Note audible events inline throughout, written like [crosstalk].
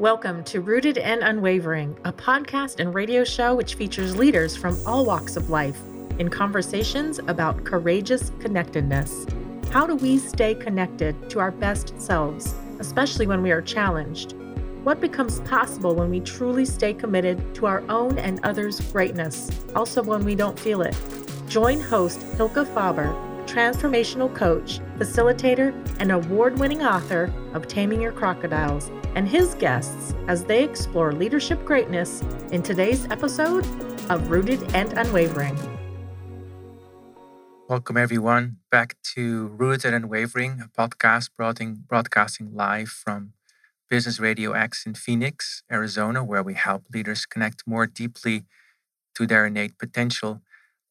Welcome to Rooted and Unwavering, a podcast and radio show which features leaders from all walks of life in conversations about courageous connectedness. How do we stay connected to our best selves, especially when we are challenged? What becomes possible when we truly stay committed to our own and others' greatness, also when we don't feel it? Join host Hylke Faber transformational coach, facilitator, and award winning author of Taming Your Crocodiles, and his guests as they explore leadership greatness in today's episode of Rooted and Unwavering. Welcome, everyone, back to Rooted and Unwavering, a podcast broadcasting live from Business Radio X in Phoenix, Arizona, where we help leaders connect more deeply to their innate potential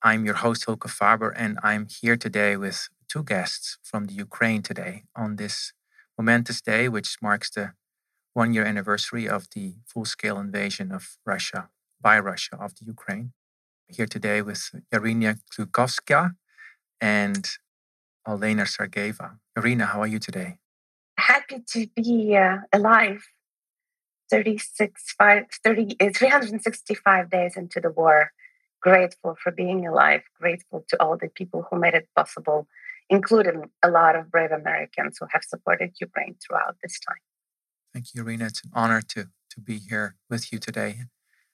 I'm your host, Hylke Faber, and I'm here today with two guests from the Ukraine today on this momentous day, which marks the one year anniversary of the full scale invasion of Russia by Russia of the Ukraine. Here today with Irina Klukovska and Olena Sergeyeva. Irina, how are you today? Happy to be uh, alive. 36, 5, 30, 365 days into the war grateful for being alive, grateful to all the people who made it possible, including a lot of brave Americans who have supported Ukraine throughout this time. Thank you, Irina. It's an honor to, to be here with you today.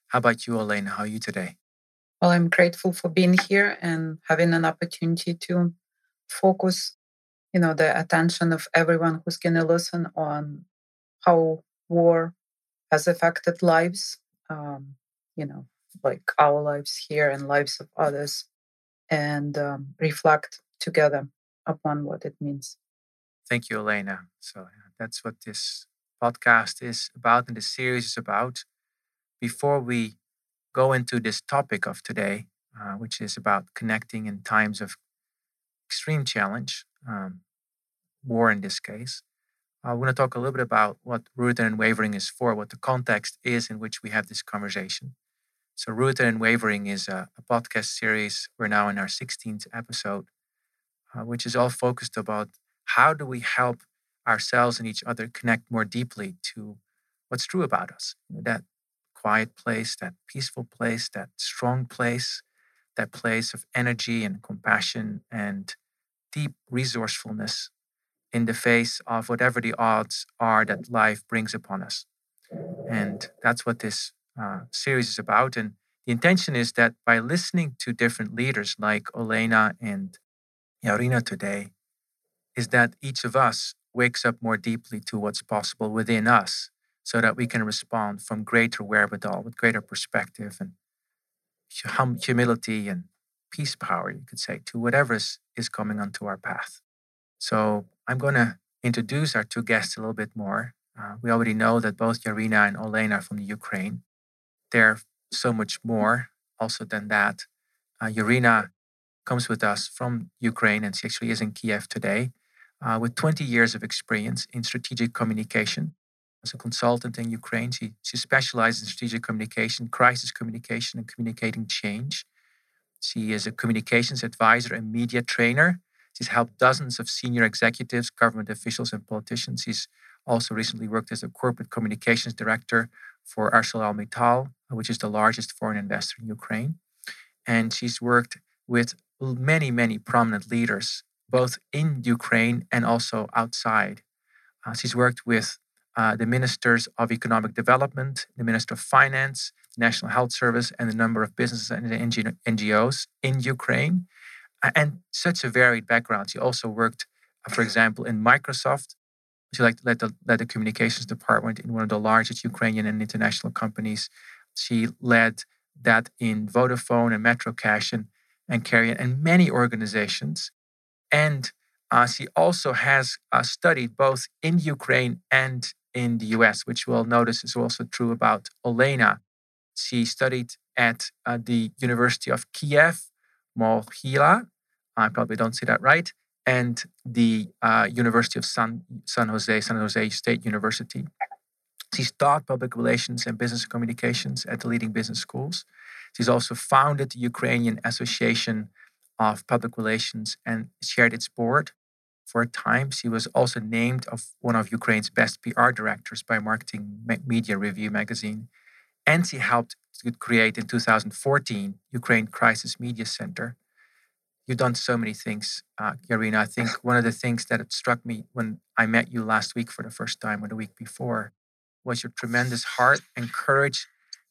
How about you, Elena? How are you today? Well, I'm grateful for being here and having an opportunity to focus, you know, the attention of everyone who's going to listen on how war has affected lives, um, you know, like our lives here and lives of others and um, reflect together upon what it means. Thank you, Elena. So that's what this podcast is about and this series is about. Before we go into this topic of today, uh, which is about connecting in times of extreme challenge, um, war in this case, I want to talk a little bit about what Rooted and Unwavering is for, what the context is in which we have this conversation. So, Rooted and Unwavering is a, a, podcast series. We're now in our 16th episode, uh, which is all focused about how do we help ourselves and each other connect more deeply to what's true about us. That quiet place, that peaceful place, that strong place, that place of energy and compassion and deep resourcefulness in the face of whatever the odds are that life brings upon us. And that's what this uh, series is about. And the intention is that by listening to different leaders like Olena and Yarina today, is that each of us wakes up more deeply to what's possible within us so that we can respond from greater wherewithal, with greater perspective and humility and peace power, you could say, to whatever is, is coming onto our path. So I'm going to introduce our two guests a little bit more. Uh, we already know that both Yarina and Olena are from the Ukraine. They're so much more also than that. Uh, Yurina comes with us from Ukraine and she actually is in Kiev today uh, with 20 years of experience in strategic communication. As a consultant in Ukraine, she, she specializes in strategic communication, crisis communication, and communicating change. She is a communications advisor and media trainer. She's helped dozens of senior executives, government officials, and politicians. She's also recently worked as a corporate communications director for ArcelorMittal, which is the largest foreign investor in Ukraine. And she's worked with many, many prominent leaders, both in Ukraine and also outside. Uh, she's worked with uh, the ministers of economic development, the minister of finance, National Health Service, and a number of businesses and NGOs in Ukraine. And such a varied background. She also worked, for example, in Microsoft, she led, the, led the communications department in one of the largest Ukrainian and international companies. She led that in Vodafone and Metrocash and, and Carry and many organizations. And uh, she also has uh, studied both in Ukraine and in the US, which we'll notice is also true about Olena. She studied at uh, the University of Kiev, Mohyla. I probably don't say that right and the uh, University of San, San Jose, San Jose State University. She's taught public relations and business communications at the leading business schools. She's also founded the Ukrainian Association of Public Relations and chaired its board for a time. She was also named of one of Ukraine's best PR directors by Marketing Media Review magazine. And she helped to create in 2014 Ukraine Crisis Media Center. You've done so many things, uh, Yarina. I think [laughs] one of the things that struck me when I met you last week for the first time or the week before was your tremendous heart and courage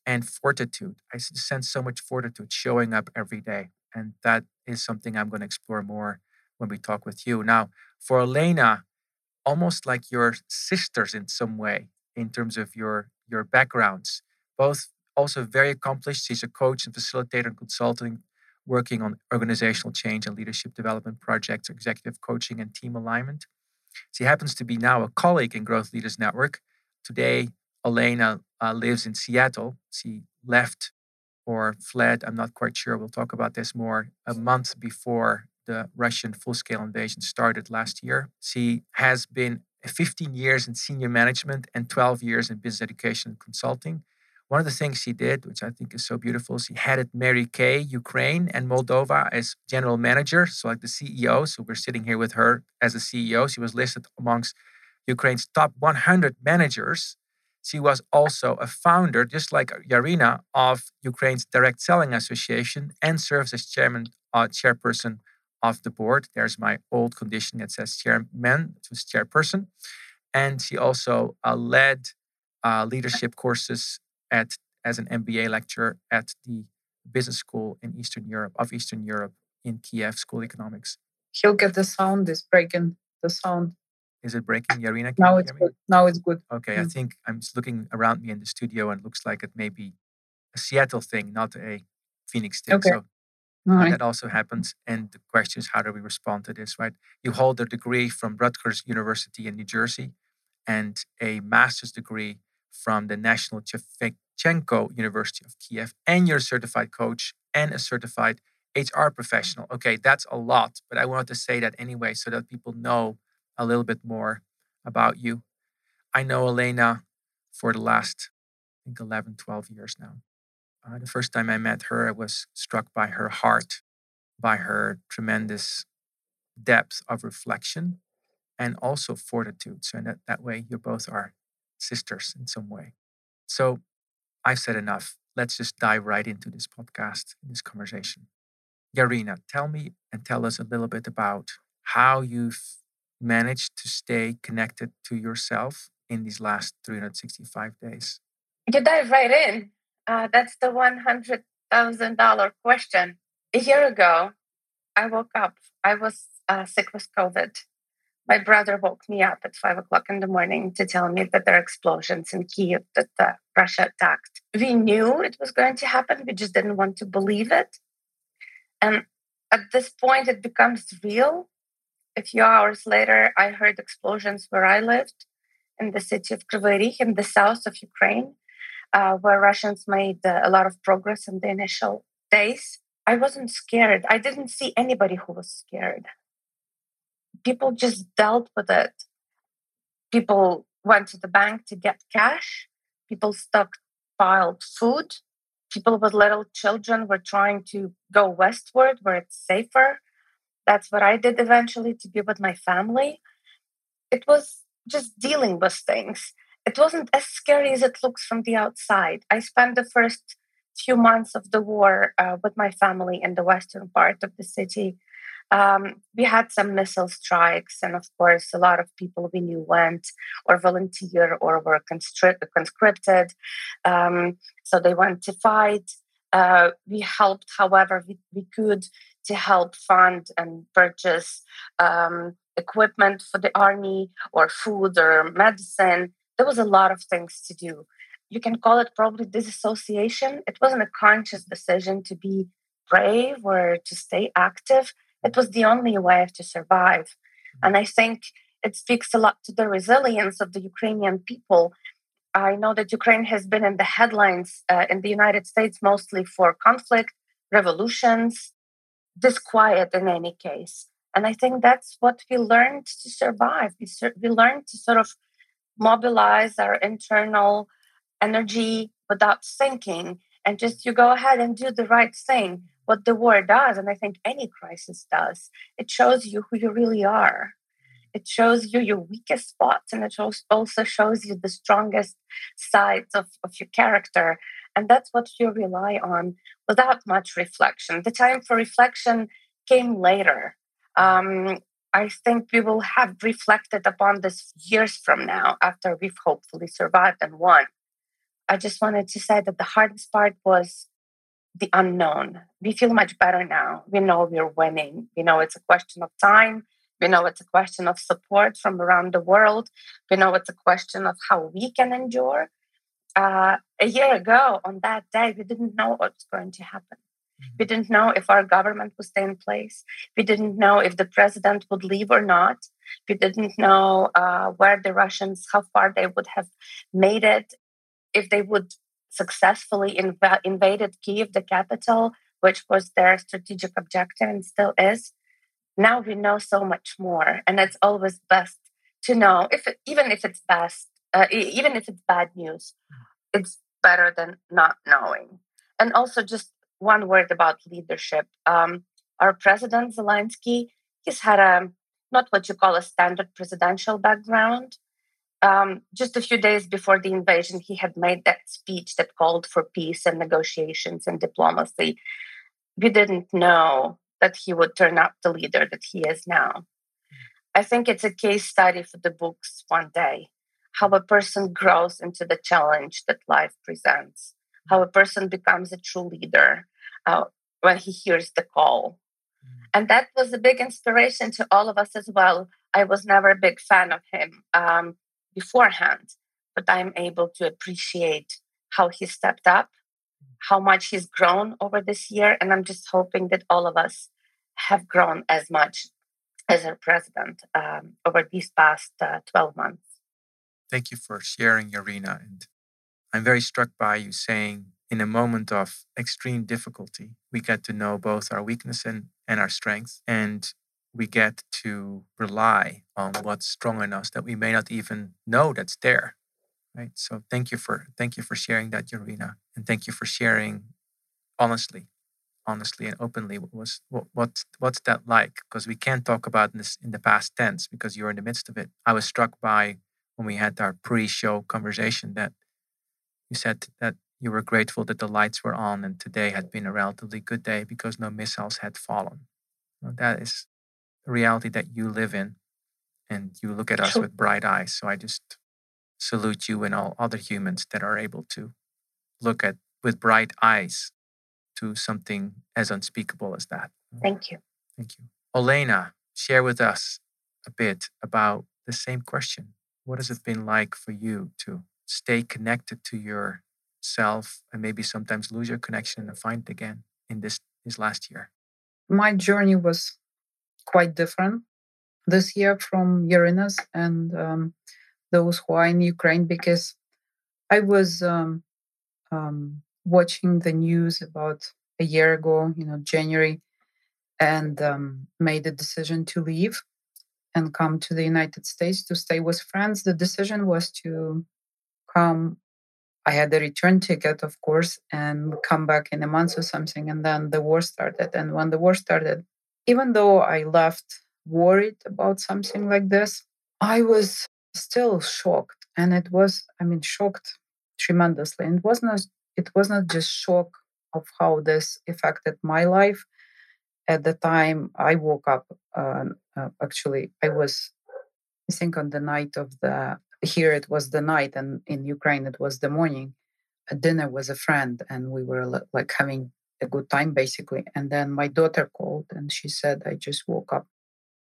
and fortitude. I sense so much fortitude showing up every day. And that is something I'm going to explore more when we talk with you. Now, for Elena, almost like your sisters in some way in terms of your your backgrounds, both also very accomplished. She's a coach and facilitator and consulting, working on organizational change and leadership development projects, executive coaching, and team alignment. She happens to be now a colleague in Growth Leaders Network. Today, Elena uh, lives in Seattle. She left or fled, I'm not quite sure. We'll talk about this more, a month before the Russian full scale invasion started last year. She has been 15 years in senior management and 12 years in business education and consulting. One of the things she did, which I think is so beautiful, she headed Mary Kay, Ukraine and Moldova as general manager, so like the CEO. So we're sitting here with her as a CEO. She was listed amongst Ukraine's top 100 managers. She was also a founder, just like Yarina, of Ukraine's Direct Selling Association and serves as chairman, uh, chairperson of the board. There's my old condition that says chairman, it was chairperson. And she also uh, led uh, leadership courses at as an MBA lecturer at the business school in Eastern Europe of Eastern Europe in Kiev School Economics. Hylke the sound is breaking the sound. Is it breaking, Yarina? Now it's good. Now it's good. Okay, mm. I think I'm just looking around me in the studio and it looks like it may be a Seattle thing, not a Phoenix thing. Okay. So Right. That also happens. And the question is, how do we respond to this, right? You hold a degree from Rutgers University in New Jersey and a master's degree from the National Shevchenko University of Kiev, and you're a certified coach and a certified HR professional. Okay, that's a lot, but I wanted to say that anyway so that people know a little bit more about you. I know Elena for the last, I think, 11, 12 years now. Uh, the first time I met her, I was struck by her heart, by her tremendous depth of reflection, and also fortitude. So, that, that way, you both are sisters in some way. So, I've said enough. Let's just dive right into this podcast, this conversation. Yarina, tell me and tell us a little bit about how you've managed to stay connected to yourself in these last 365 days. You dive right in. Uh, that's the $100,000 question. A year ago, I woke up. I was uh, sick with COVID. My brother woke me up at five o'clock in the morning to tell me that there are explosions in Kiev, that Russia attacked. We knew it was going to happen. We just didn't want to believe it. And at this point, it becomes real. A few hours later, I heard explosions where I lived in the city of Kryvyi Rih in the south of Ukraine uh, where Russians made uh, a lot of progress in the initial days. I wasn't scared. I didn't see anybody who was scared. People just dealt with it. People went to the bank to get cash. People stockpiled food. People with little children were trying to go westward where it's safer. That's what I did eventually to be with my family. It was just dealing with things it wasn't as scary as it looks from the outside. I spent the first few months of the war uh, with my family in the western part of the city. Um, we had some missile strikes, and of course, a lot of people we knew went or volunteer or were conscripted. Um, so they went to fight. Uh, we helped, however, we, we could to help fund and purchase um, equipment for the army or food or medicine there was a lot of things to do. You can call it probably disassociation. It wasn't a conscious decision to be brave or to stay active. It was the only way to survive. And I think it speaks a lot to the resilience of the Ukrainian people. I know that Ukraine has been in the headlines uh, in the United States mostly for conflict, revolutions, disquiet in any case. And I think that's what we learned to survive. We, sur- we learned to sort of mobilize our internal energy without thinking and just you go ahead and do the right thing what the war does and i think any crisis does it shows you who you really are It shows you your weakest spots and it also shows you the strongest sides of, of your character. And that's what you rely on without much reflection. The time for reflection came later. Um, I think we will have reflected upon this years from now after we've hopefully survived and won. I just wanted to say that the hardest part was the unknown. We feel much better now. We know we're winning. We know it's a question of time. We know it's a question of support from around the world. We know it's a question of how we can endure. Uh, a year ago, on that day, we didn't know what's going to happen. We mm-hmm. didn't know if our government would stay in place. We didn't know if the president would leave or not. We didn't know uh, where the Russians, how far they would have made it, if they would successfully inv- invaded Kiev, the capital, which was their strategic objective and still is. Now we know so much more, and it's always best to know if it, even if it's best, uh, even if it's bad news, it's better than not knowing. And also, just one word about leadership. Um, our president Zelensky, he's had a not what you call a standard presidential background um, just a few days before the invasion, he had made that speech that called for peace and negotiations and diplomacy. We didn't know that he would turn out the leader that he is now. I think it's a case study for the books one day how a person grows into the challenge that life presents, how a person becomes a true leader uh, when he hears the call. Mm. And that was a big inspiration to all of us as well. I was never a big fan of him. Um, beforehand, but I'm able to appreciate how he stepped up, how much he's grown over this year. And I'm just hoping that all of us have grown as much as our president um, over these past uh, 12 months. Thank you for sharing, Irina. And I'm very struck by you saying, in a moment of extreme difficulty, we get to know both our weakness and, and our strength. And we get to rely on what's strong in us that we may not even know that's there right so thank you for thank you for sharing that Irina and thank you for sharing honestly honestly and openly what was what, what what's that like because we can't talk about this in the past tense because you're in the midst of it i was struck by when we had our pre-show conversation that you said that you were grateful that the lights were on and today had been a relatively good day because no missiles had fallen well, that is the reality that you live in and you look at us with bright eyes. So I just salute you and all other humans that are able to look at with bright eyes to something as unspeakable as that. Thank you. Thank you. Olena, share with us a bit about the same question. What has it been like for you to stay connected to yourself and maybe sometimes lose your connection and find it again in this this last year? My journey was quite different this year from Irina's and um, those who are in Ukraine because I was um, um, watching the news about a year ago, you know, January, and um, made a decision to leave and come to the United States to stay with friends. The decision was to come. I had a return ticket, of course, and come back in a month or something. And then the war started. And when the war started, even though I left worried about something like this, I was still shocked. And it was, I mean, shocked tremendously. And it was not it was not just shock of how this affected my life. At the time I woke up, uh, uh, actually, I was, I think, on the night of the, here it was the night, and in Ukraine it was the morning. A dinner with a friend, and we were like having a good time basically. And then my daughter called and she said, I just woke up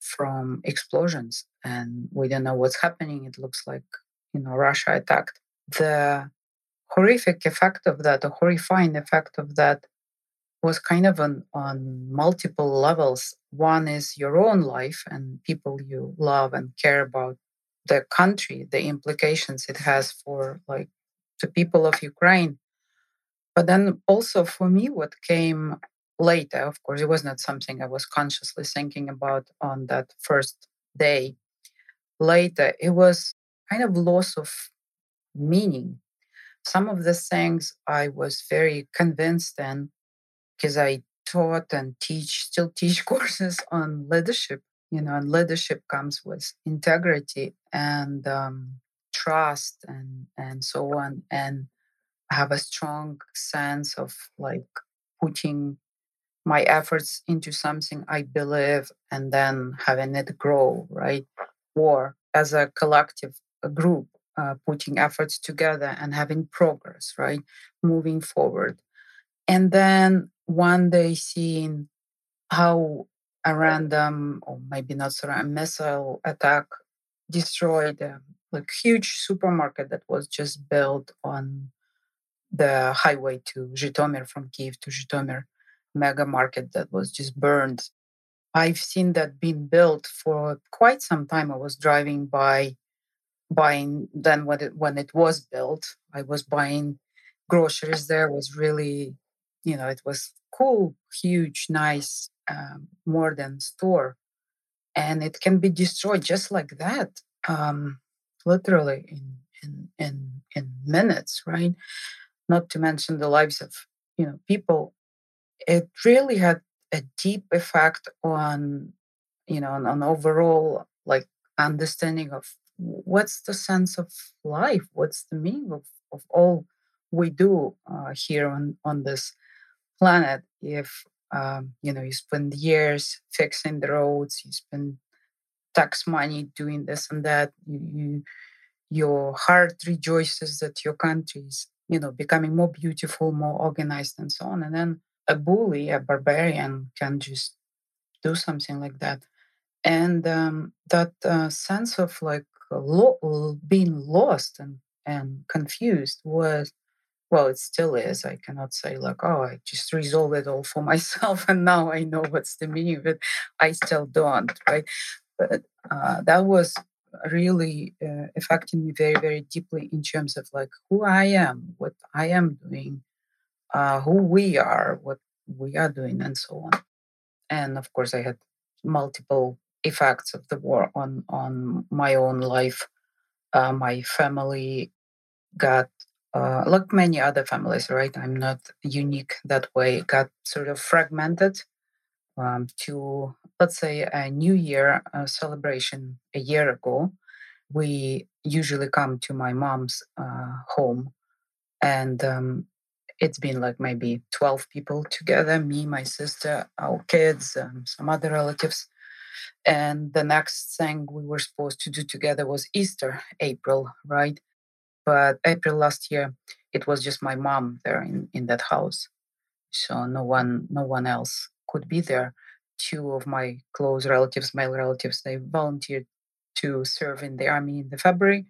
from explosions and we don't know what's happening. It looks like, you know, Russia attacked. The horrific effect of that, the horrifying effect of that was kind of on, on multiple levels. One is your own life and people you love and care about, the country, the implications it has for like the people of Ukraine but then also for me, what came later, of course, it was not something I was consciously thinking about on that first day. Later, it was kind of loss of meaning. Some of the things I was very convinced in because I taught and teach, still teach [laughs] courses on leadership you know and leadership comes with integrity and um, trust and and so on and have a strong sense of like putting my efforts into something i believe and then having it grow right? Or as a collective a group uh, putting efforts together and having progress right? Moving forward. And then one day seeing how a random or maybe not so random missile attack destroyed a like huge supermarket that was just built on the highway to Zhytomyr from Kiev to Zhytomyr mega market that was just burned. I've seen that being built for quite some time. I was driving by buying then when it when it was built. I was buying groceries there. Was really, you know, it was cool, huge, nice um, modern store, and it can be destroyed just like that, um, literally in in in in minutes, right? Not to mention the lives of you know people. It really had a deep effect on you know on, on overall like understanding of what's the sense of life what's the meaning of, of all we do uh, here on on this planet if um, you know you spend years fixing the roads you spend tax money doing this and that you, you your heart rejoices that your country is you know becoming more beautiful more organized and so on and then a bully a barbarian can just do something like that. And um, that uh, sense of like lo- being lost and and confused was well it still is i cannot say like oh i just resolved it all for [laughs] myself and now i know what's the meaning of it i still don't right? But uh, that was really uh, affecting me very very deeply in terms of like who i am what i am doing uh, who we are what we are doing and so on. And of course i had multiple effects of the war on on my own life uh, my family got uh, like many other families, right? I'm not unique that way. Got sort of fragmented um, to, let's say, a New Year uh, celebration a year ago. We usually come to my mom's uh, home, and um, it's been like maybe 12 people together me, my sister, our kids, um, some other relatives. And the next thing we were supposed to do together was Easter, April, right? But April last year, it was just my mom there in, in that house. So no one no one else could be there. Two of my close relatives, male relatives, they volunteered to serve in the army in the February.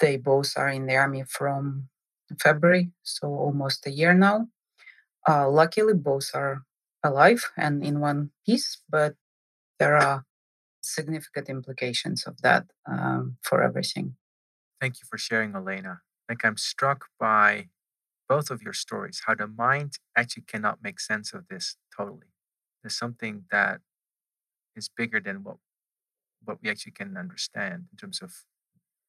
They both are in the army from February, so almost a year now. Uh, luckily, both are alive and in one piece, but there are significant implications of that um, for everything. Thank you for sharing, Elena. Like I'm struck by both of your stories, how the mind actually cannot make sense of this totally. There's something that is bigger than what what we actually can understand in terms of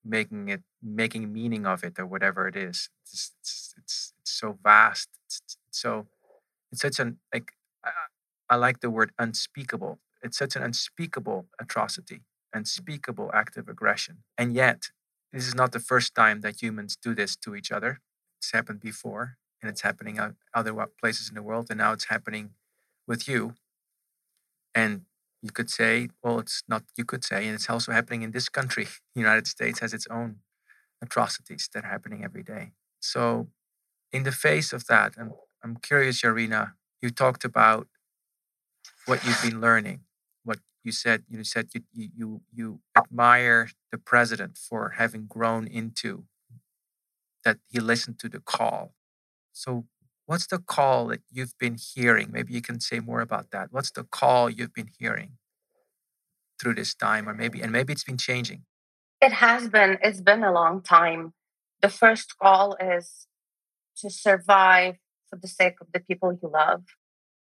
making it making meaning of it or whatever it is. It's it's it's, it's so vast. It's, it's, so it's such an like I, I like the word unspeakable. It's such an unspeakable atrocity, unspeakable act of aggression, and yet this is not the first time that humans do this to each other. It's happened before, and it's happening other places in the world, and now it's happening with you. And you could say, well, it's not, you could say, and it's also happening in this country. [laughs] The United States has its own atrocities that are happening every day. So, in the face of that, I'm, I'm curious, Yarina, you talked about what you've been learning you said you said you you you admire the president for having grown into that he listened to the call. So what's the call that you've been hearing? Maybe you can say more about that. What's the call you've been hearing through this time or maybe and maybe it's been changing. It has been it's been a long time. The first call is to survive for the sake of the people you love.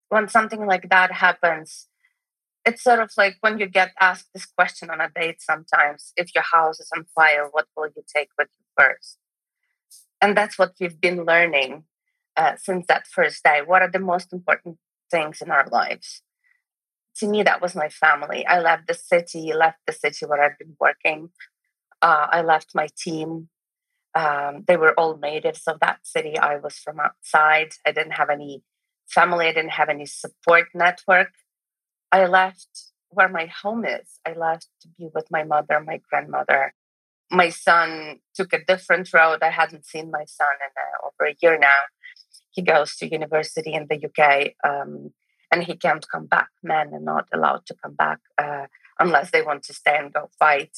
When something like that happens, it's sort of like when you get asked this question on a date sometimes if your house is on fire what will you take with you first and that's what we've been learning uh, since that first day what are the most important things in our lives to me, that was my family. I left the city, left the city where I'd been working. Uh, I left my team. Um, they were all natives of that city. I was from outside. I didn't have any family. I didn't have any support network. I left where my home is. I left to be with my mother, my grandmother. My son took a different road. I hadn't seen my son in uh, over a year now. He goes to university in the UK, um, and he can't come back. Men are not allowed to come back uh, unless they want to stay and go fight.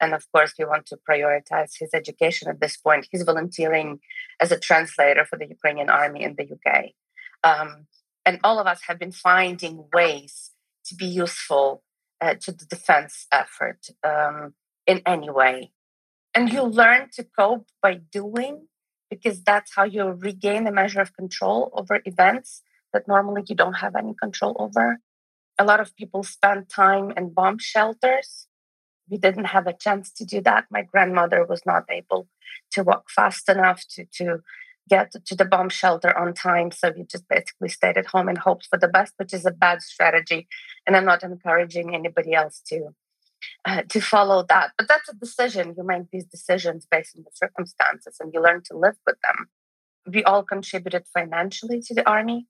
And of course, we want to prioritize his education at this point. He's volunteering as a translator for the Ukrainian army in the UK. Um, and all of us have been finding ways to be useful uh, to the defense effort um, in any way. And you learn to cope by doing because that's how you regain a measure of control over events that normally you don't have any control over. A lot of people spend time in bomb shelters. We didn't have a chance to do that. My grandmother was not able to walk fast enough to, to get to the bomb shelter on time. So you just basically stayed at home and hoped for the best, which is a bad strategy. And I'm not encouraging anybody else to uh, to follow that. But that's a decision. You make these decisions based on the circumstances, and you learn to live with them. We all contributed financially to the army.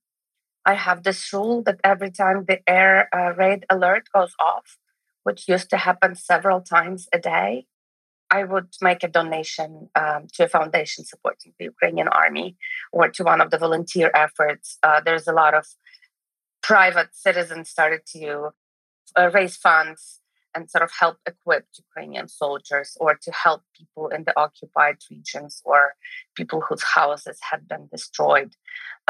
I have this rule that every time the air uh, raid alert goes off, which used to happen several times a day, I would make a donation um, to a foundation supporting the Ukrainian army or to one of the volunteer efforts. Uh, there's a lot of private citizens started to uh, raise funds and sort of help equip Ukrainian soldiers or to help people in the occupied regions or people whose houses had been destroyed.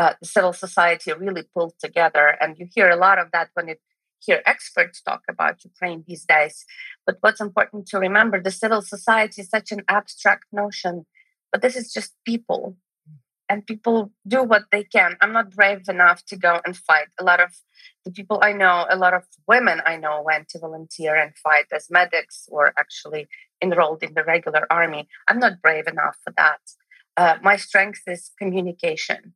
Uh, civil society really pulled together, and you hear a lot of that when it hear experts talk about Ukraine these days. But what's important to remember the civil society is such an abstract notion, but this is just people. And people do what they can. I'm not brave enough to go and fight. A lot of the people I know, a lot of women I know went to volunteer and fight as medics or actually enrolled in the regular army. I'm not brave enough for that. Uh, my strength is communication.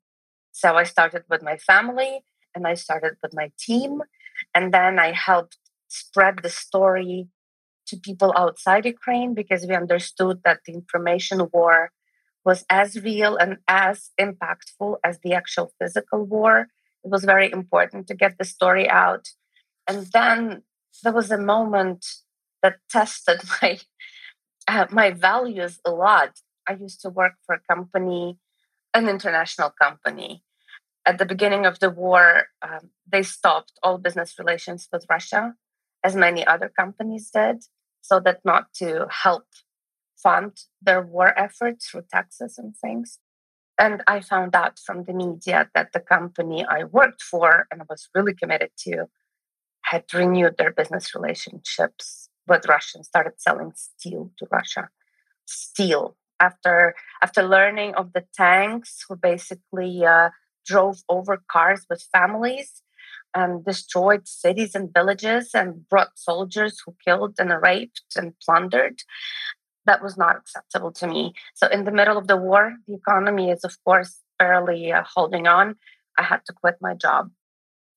So I started with my family and I started with my team and then I helped spread the story to people outside Ukraine because we understood that the information war was as real and as impactful as the actual physical war. It was very important to get the story out. And then there was a moment that tested [laughs] my uh, my values a lot. I used to work for a company, an international company, at the beginning of the war, um, they stopped all business relations with Russia, as many other companies did, so that not to help fund their war efforts through taxes and things. And I found out from the media that the company I worked for and was really committed to had renewed their business relationships with Russia and started selling steel to Russia. Steel. After after learning of the tanks who basically uh, drove over cars with families and destroyed cities and villages and brought soldiers who killed and raped and plundered. That was not acceptable to me. So, in the middle of the war, the economy is, of course, barely uh, holding on. I had to quit my job.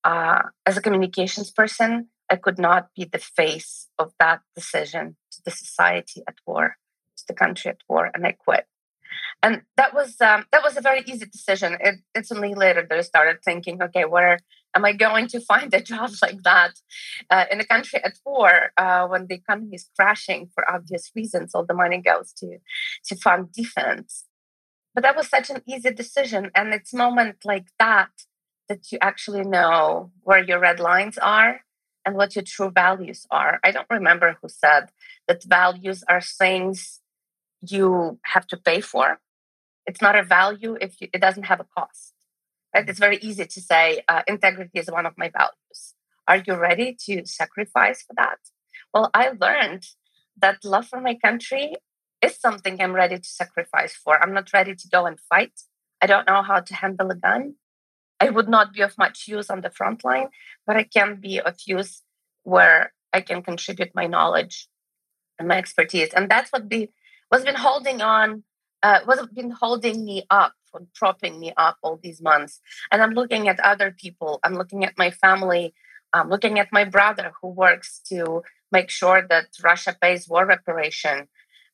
Uh, as a communications person, I could not be the face of that decision to the society at war, to the country at war, and I quit and that was um, that was a very easy decision. It, it's only later that I started thinking, okay, where am I going to [laughs] find a job like that uh, in a country at war uh, when the economy is crashing for obvious reasons? All the money goes to to fund defense. But that was such an easy decision, and it's moment like that that you actually know where your red lines are and what your true values are. I don't remember who said that values are things you have to pay for. It's not a value if you, it doesn't have a cost. Right? It's very easy to say uh, integrity is one of my values. Are you ready to sacrifice for that? Well, I learned that love for my country is something I'm ready to sacrifice for. I'm not ready to go and fight. I don't know how to handle a gun. I would not be of much use on the front line, but I can be of use where I can contribute my knowledge and my expertise. And that's what the what's been holding on, uh, what's been holding me up, propping me up all these months. And I'm looking at other people. I'm looking at my family i'm looking at my brother who works to make sure that Russia pays war reparation.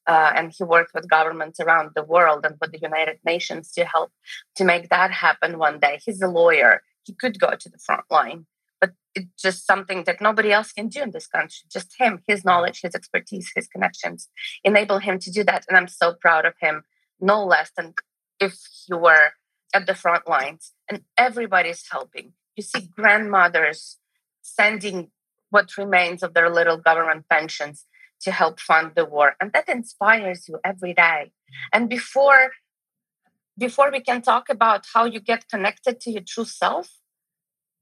Uh, and he worked with governments around the world and with the United Nations to help to make that happen one day. He's a lawyer. He could go to the front line, but it's just something that nobody else can do in this country. Just him, his knowledge, his expertise, his connections enable him to do that. And I'm so proud of him, no less than if you were at the front lines. And everybody's helping. You see grandmothers sending what remains of their little government pensions to help fund the war and that inspires you every day and before before we can talk about how you get connected to your true self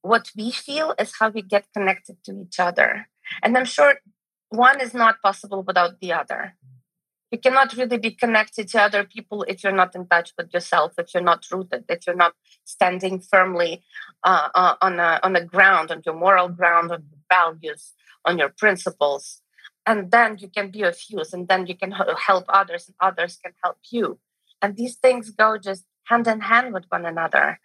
what we feel is how we get connected to each other and i'm sure one is not possible without the other you cannot really be connected to other people if you're not in touch with yourself if you're not rooted if you're not standing firmly uh, uh, on a on a ground on your moral ground on your values on your principles. And then you can be of use and then you can help others and others can help you. And these things go just hand in hand with one another.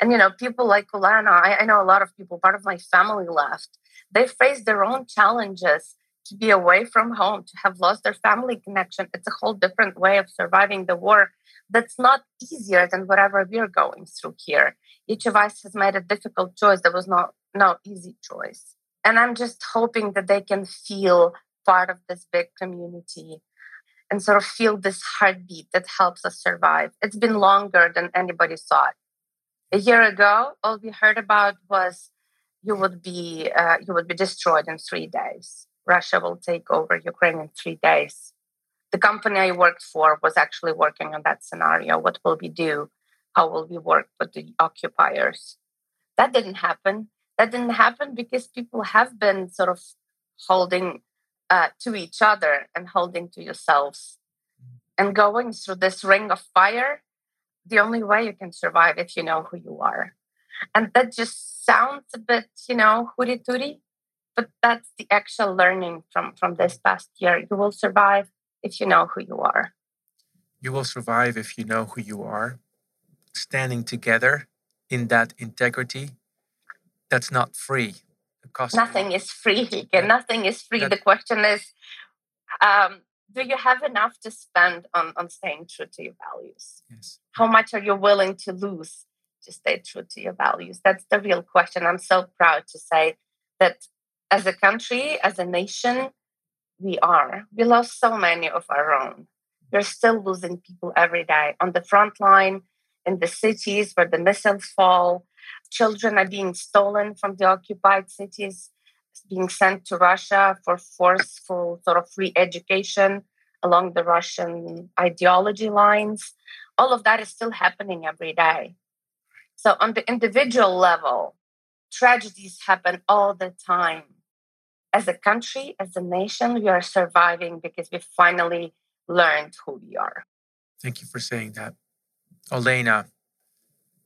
And you know people like Olena, I, I know a lot of people part of my family left. They face their own challenges to be away from home to have lost their family connection it's a whole different way of surviving the war that's not easier than whatever we're going through here each of us has made a difficult choice there was not no easy choice and i'm just hoping that they can feel part of this big community and sort of feel this heartbeat that helps us survive. It's been longer than anybody thought. A year ago, all we heard about was you would be uh, you would be destroyed in three days. Russia will take over Ukraine in three days. The company I worked for was actually working on that scenario. What will we do? How will we work with the occupiers? That didn't happen. That didn't happen because people have been sort of holding uh, to each other and holding to yourselves and going through this ring of fire the only way you can survive if you know who you are and that just sounds a bit you know hooty tooty but that's the actual learning from from this past year. You will survive if you know who you are. You will survive if you know who you are. Standing together in that integrity that's not free. Nothing is free yeah. nothing is free. Yeah. the question is um, do you have enough to spend on, on staying true to your values? Yes. how much are you willing to lose to stay true to your values? That's the real question. I'm so proud to say that as a country as a nation we are we lost so many of our own we're still losing people every day on the front line in the cities where the missiles fall children are being stolen from the occupied cities, being sent to Russia for forceful sort of free education along the Russian ideology lines. All of that is still happening every day. So, on the individual level, tragedies happen all the time. As a country, as a nation, we are surviving because we finally learned who we are. Thank you for saying that. Olena,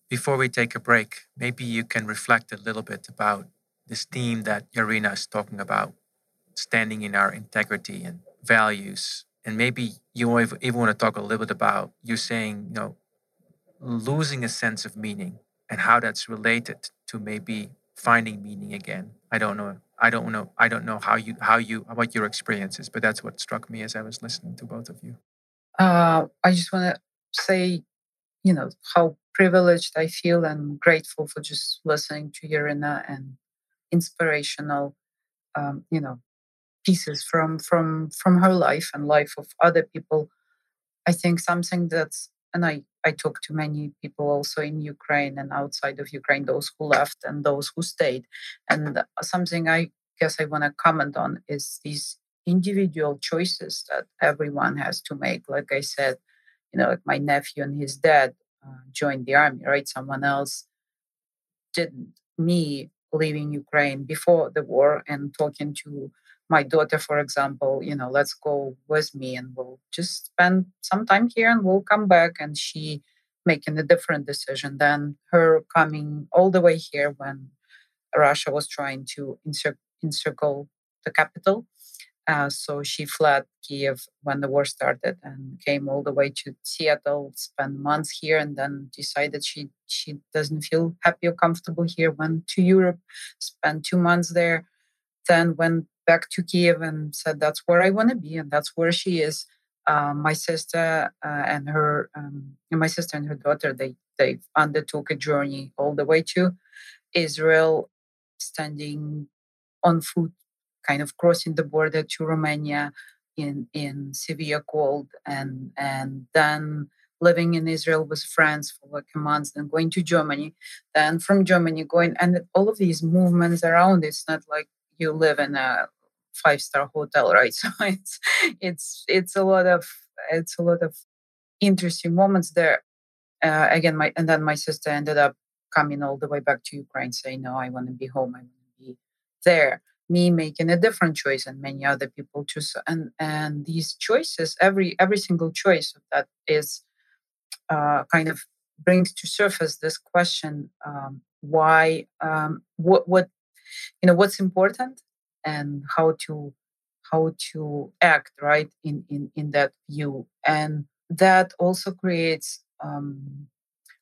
before we take a break, maybe you can reflect a little bit about this theme that Yarina is talking about, standing in our integrity and values. And maybe you even want to talk a little bit about you saying, you know, losing a sense of meaning and how that's related to maybe finding meaning again. I don't know. I don't know. I don't know how you how you what your experience is, but that's what struck me as I was listening to both of you. Uh, I just want to say, you know, how privileged I feel and grateful for just listening to Irina and inspirational, um, you know, pieces from from from her life and life of other people. I think something that's and I I talk to many people also in Ukraine and outside of Ukraine, those who left and those who stayed, and something I guess I want to comment on is these individual choices that everyone has to make. Like I said, you know, like my nephew and his dad uh, joined the army, right? Someone else didn't. Me leaving Ukraine before the war and talking to my daughter, for example, you know, let's go with me and we'll just spend some time here and we'll come back. And she making a different decision than her coming all the way here when Russia was trying to encircle the capital. Uh, so she fled Kiev when the war started and came all the way to Seattle, spent months here, and then decided she she doesn't feel happy or comfortable here. Went to Europe, spent two months there, then went back to Kiev and said that's where I want to be, and that's where she is. Uh, my sister uh, and her, um, my sister and her daughter, they they undertook a journey all the way to Israel, standing on foot kind of crossing the border to Romania in in severe cold and and then living in Israel with friends for like a month, then going to Germany, then from Germany going and all of these movements around. It's not like you live in a five star hotel, right? [laughs] So it's it's it's a lot of it's a lot of interesting moments there. Uh, again, my and then my sister ended up coming all the way back to Ukraine, saying, "No, I want to be home. I want to be there." me making a different choice and many other people choose and and these choices every every single choice of that is uh, kind of brings to surface this question um, why um, what what you know what's important and how to how to act right in in in that view. And that also creates um,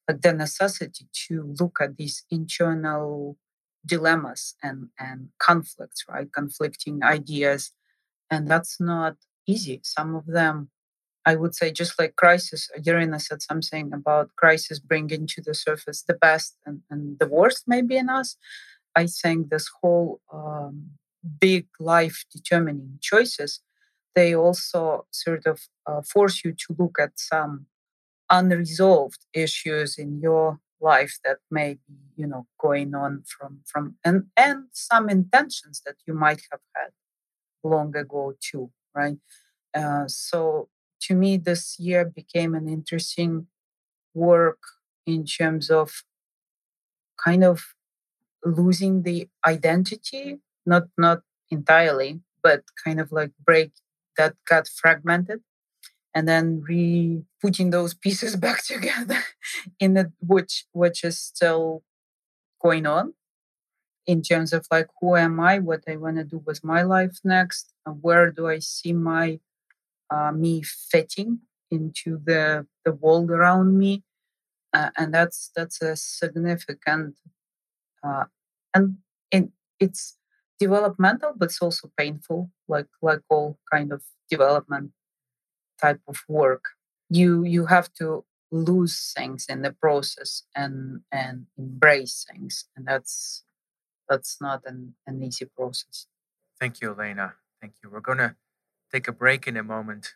like the necessity to look at these internal dilemmas and and conflicts right conflicting ideas. And that's not easy. Some of them i would say just like crisis Irina said something about crisis bringing to the surface the best and, and the worst maybe in us i think this whole um, big life determining choices they also sort of uh, force you to look at some unresolved issues in your life that may be you know going on from from and and some intentions that you might have had long ago too right? Uh, so to me this year became an interesting work in terms of kind of losing the identity not not entirely but kind of like break that got fragmented and then re putting those pieces [laughs] back together in the which which is still going on in terms of like who am i? What i want to do with my life next? And where do i see my uh, me fitting into the the world around me? Uh, and that's that's a significant uh, and in, it's developmental but it's also painful like like all kind of development type of work. You you have to lose things in the process and and embrace things and that's that's not an, an easy process. Thank you elena. Thank you. We're gonna take a break in a moment.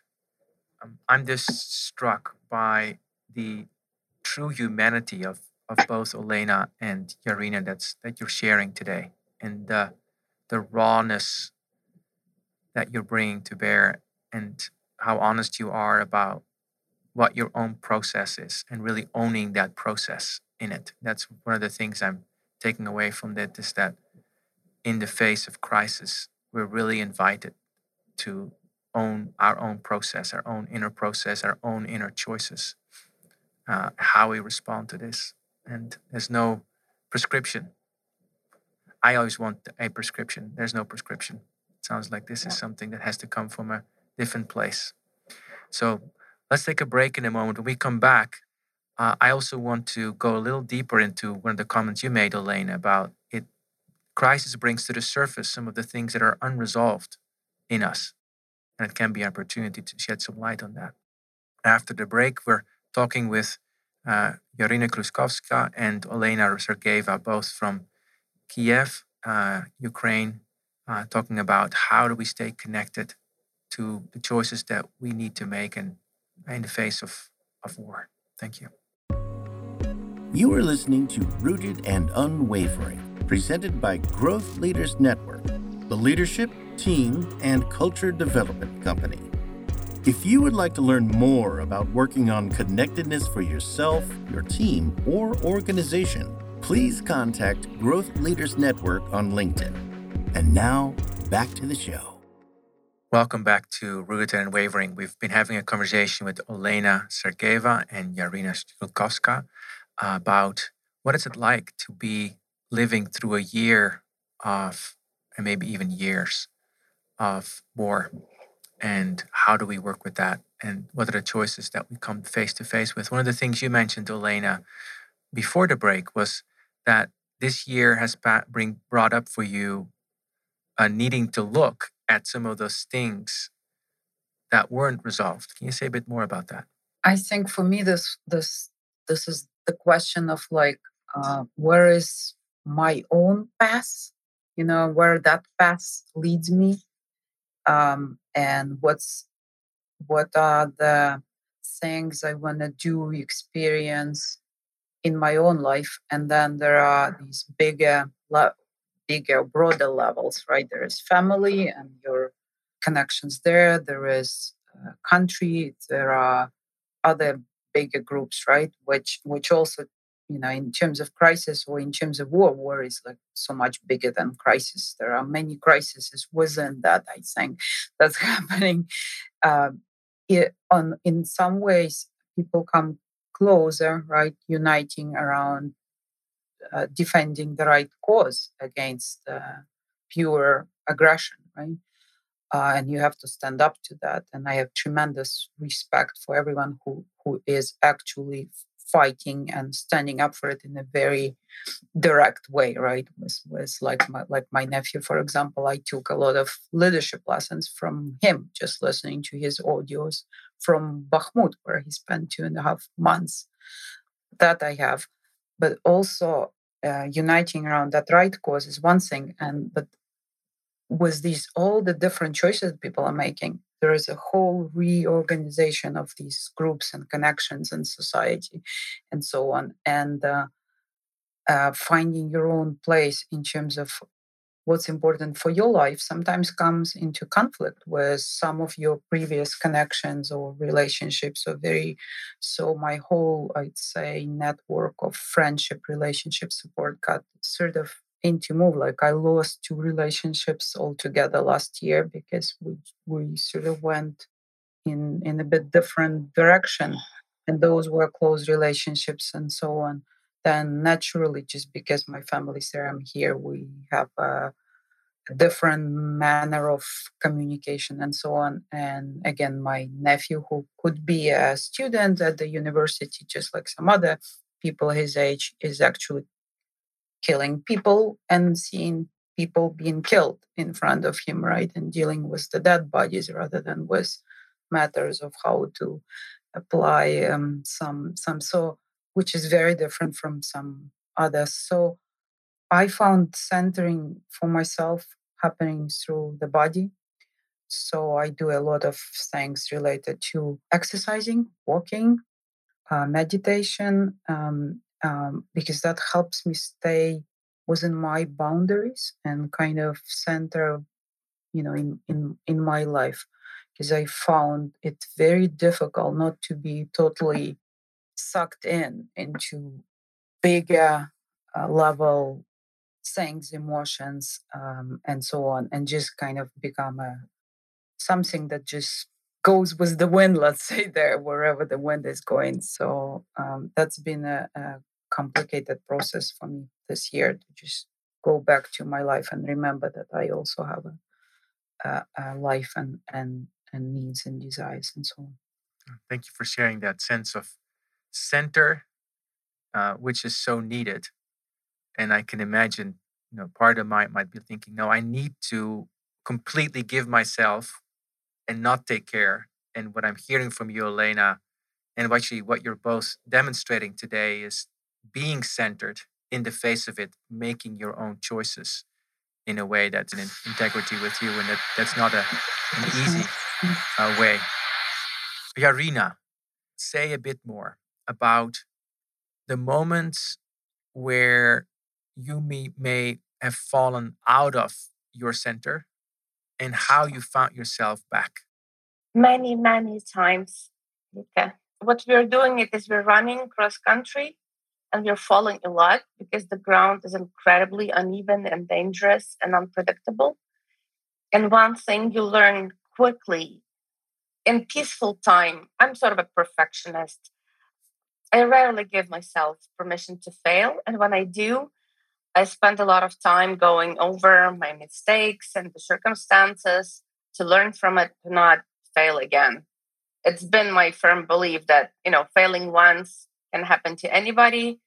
Um, i'm just struck by the true humanity of of both Olena and Yarina that's that you're sharing today and the the rawness that you're bringing to bear and how honest you are about what your own process is and really owning that process in it. That's one of the things I'm taking away from that is that in the face of crisis, we're really invited to own our own process, our own inner process, our own inner choices, uh, how we respond to this. And there's no prescription. I always want a prescription. There's no prescription. It sounds like this is something that has to come from a different place. So let's take a break in a moment. When we come back, uh, I also want to go a little deeper into one of the comments you made, Elaine, about it. Crisis brings to the surface some of the things that are unresolved in us, and it can be an opportunity to shed some light on that. After the break, we're talking with uh, Yarina Kruskovska and Olena Sergeyeva, both from Kiev, uh, Ukraine, uh, talking about how do we stay connected to the choices that we need to make in, in the face of, of war. Thank you. You are listening to Rooted and Unwavering, presented by Growth Leaders Network, the leadership, team, and culture development company. If you would like to learn more about working on connectedness for yourself, your team, or organization, please contact Growth Leaders Network on LinkedIn. And now, back to the show. Welcome back to Rooted and Unwavering. We've been having a conversation with Olena Sergeyeva and Yarina Shkulkovska about what is it like to be living through a year of, and maybe even years, of war and how do we work with that and what are the choices that we come face to face with? One of the things you mentioned elena before the break was that this year has bring, brought up for you needing to look at some of those things that weren't resolved. Can you say a bit more about that? I think for me this this this is the question of like uh, where is my own path? You know where that path leads me? Um, and what's what are the things I want to do, experience in my own life, and then there are these bigger, bigger, broader levels, right? There is family and your connections there. There is uh, country. There are other bigger groups, right? Which which also you know in terms of crisis or in terms of war war is like so much bigger than crisis. There are many crises within that i think [laughs] that's happening. Uh, it, on in some ways people come closer right uniting around uh, defending the right cause against uh, pure aggression right? Uh, and you have to stand up to that and i have tremendous respect for everyone who who is actually fighting and standing up for it in a very direct way right? With, was like my like my nephew for example i took a lot of leadership lessons from him just listening to his audios from bakhmut where he spent two and a half months that i have. But also uh, uniting around that right cause is one thing and but with these all the different choices people are making there is a whole reorganization of these groups and connections in society and so on. And uh, uh, finding your own place in terms of what's important for your life sometimes comes into conflict with some of your previous connections or relationships. So very so my whole i'd say network of friendship relationship support got sort of into move. Like I lost two relationships altogether last year because we we sort of went in in a bit different direction, and those were close relationships and so on. Then naturally, just because my family's there, I'm here. We have a, a different manner of communication and so on. And again, my nephew, who could be a student at the university, just like some other people his age, is actually killing people and seeing people being killed in front of him, right? And dealing with the dead bodies rather than with matters of how to apply um, some some so which is very different from some others. So I found centering for myself happening through the body. So I do a lot of things related to exercising, walking, uh, meditation, um, um, because that helps me stay within my boundaries and kind of center you know in in in my life because i found it very difficult not to be totally sucked in into bigger uh, level things emotions um, and so on and just kind of become a something that just goes with the wind [laughs] let's say there wherever the wind is going. So um, that's been a, a complicated process for me this year to just go back to my life and remember that I also have a, a, a life and, and and needs and desires and so on. Uh, thank you for sharing that sense of center, uh, which is so needed. And I can imagine, you know, part of my might be thinking, no, I need to completely give myself and not take care. And what I'm hearing from you, Elena, and actually what you're both demonstrating today is being centered in the face of it, making your own choices in a way that's in integrity with you, and that, that's not a, an easy uh, way. Yarina, say a bit more about the moments where you may, may have fallen out of your center and how you found yourself back. Many, many times. What we're doing it is we're running cross country and we're falling a lot because the ground is incredibly uneven and dangerous and unpredictable. And one thing you learn quickly in peaceful time, I'm sort of a perfectionist. I rarely give myself permission to fail. And when I do, I spend a lot of time going over my mistakes and the circumstances to learn from it, to not fail again. It's been my firm belief that, you know, failing once can happen to anybody.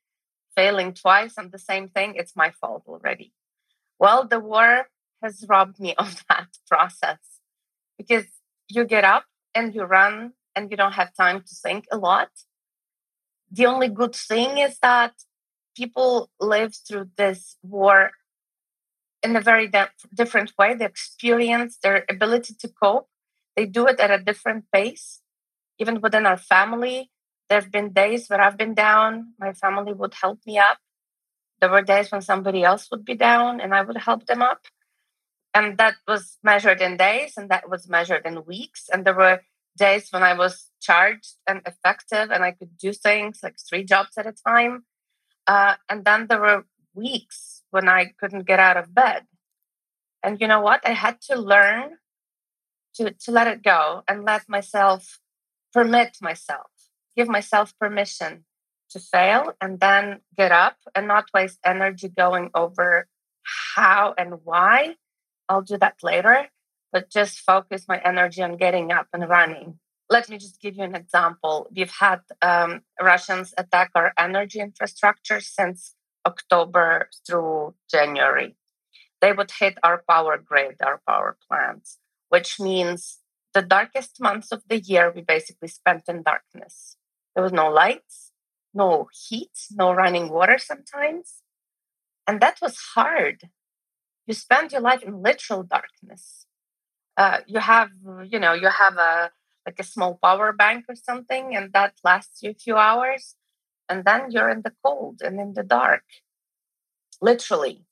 Failing twice on the same thing, it's my fault already. Well, the war has robbed me [laughs] of that process because you get up and you run and you don't have time to think a lot. The only good thing is that people live through this war in a very de- different way. They experience their ability to cope. They do it at a different pace. Even within our family, there have been days where I've been down, my family would help me up. There were days when somebody else would be down and I would help them up. And that was measured in days and that was measured in weeks. And there were days when I was charged and effective and I could do things like three jobs at a time. Uh, and then there were weeks when I couldn't get out of bed. And you know what? I had to learn to, to let it go and let myself permit myself, give myself permission to fail and then get up and not waste energy going over how and why. I'll do that later, but just focus my energy on getting up and running. Let me just give you an example. We've had um, Russians attack our energy infrastructure since October through January. They would hit our power grid, our power plants, which means the darkest months of the year we basically spent in darkness. There was no lights, no heat, no running water sometimes. And that was hard. You spend your life in literal darkness. Uh, you have, you know, you have a like a small power bank or something, and that lasts you a few hours, and then you're in the cold and in the dark, literally.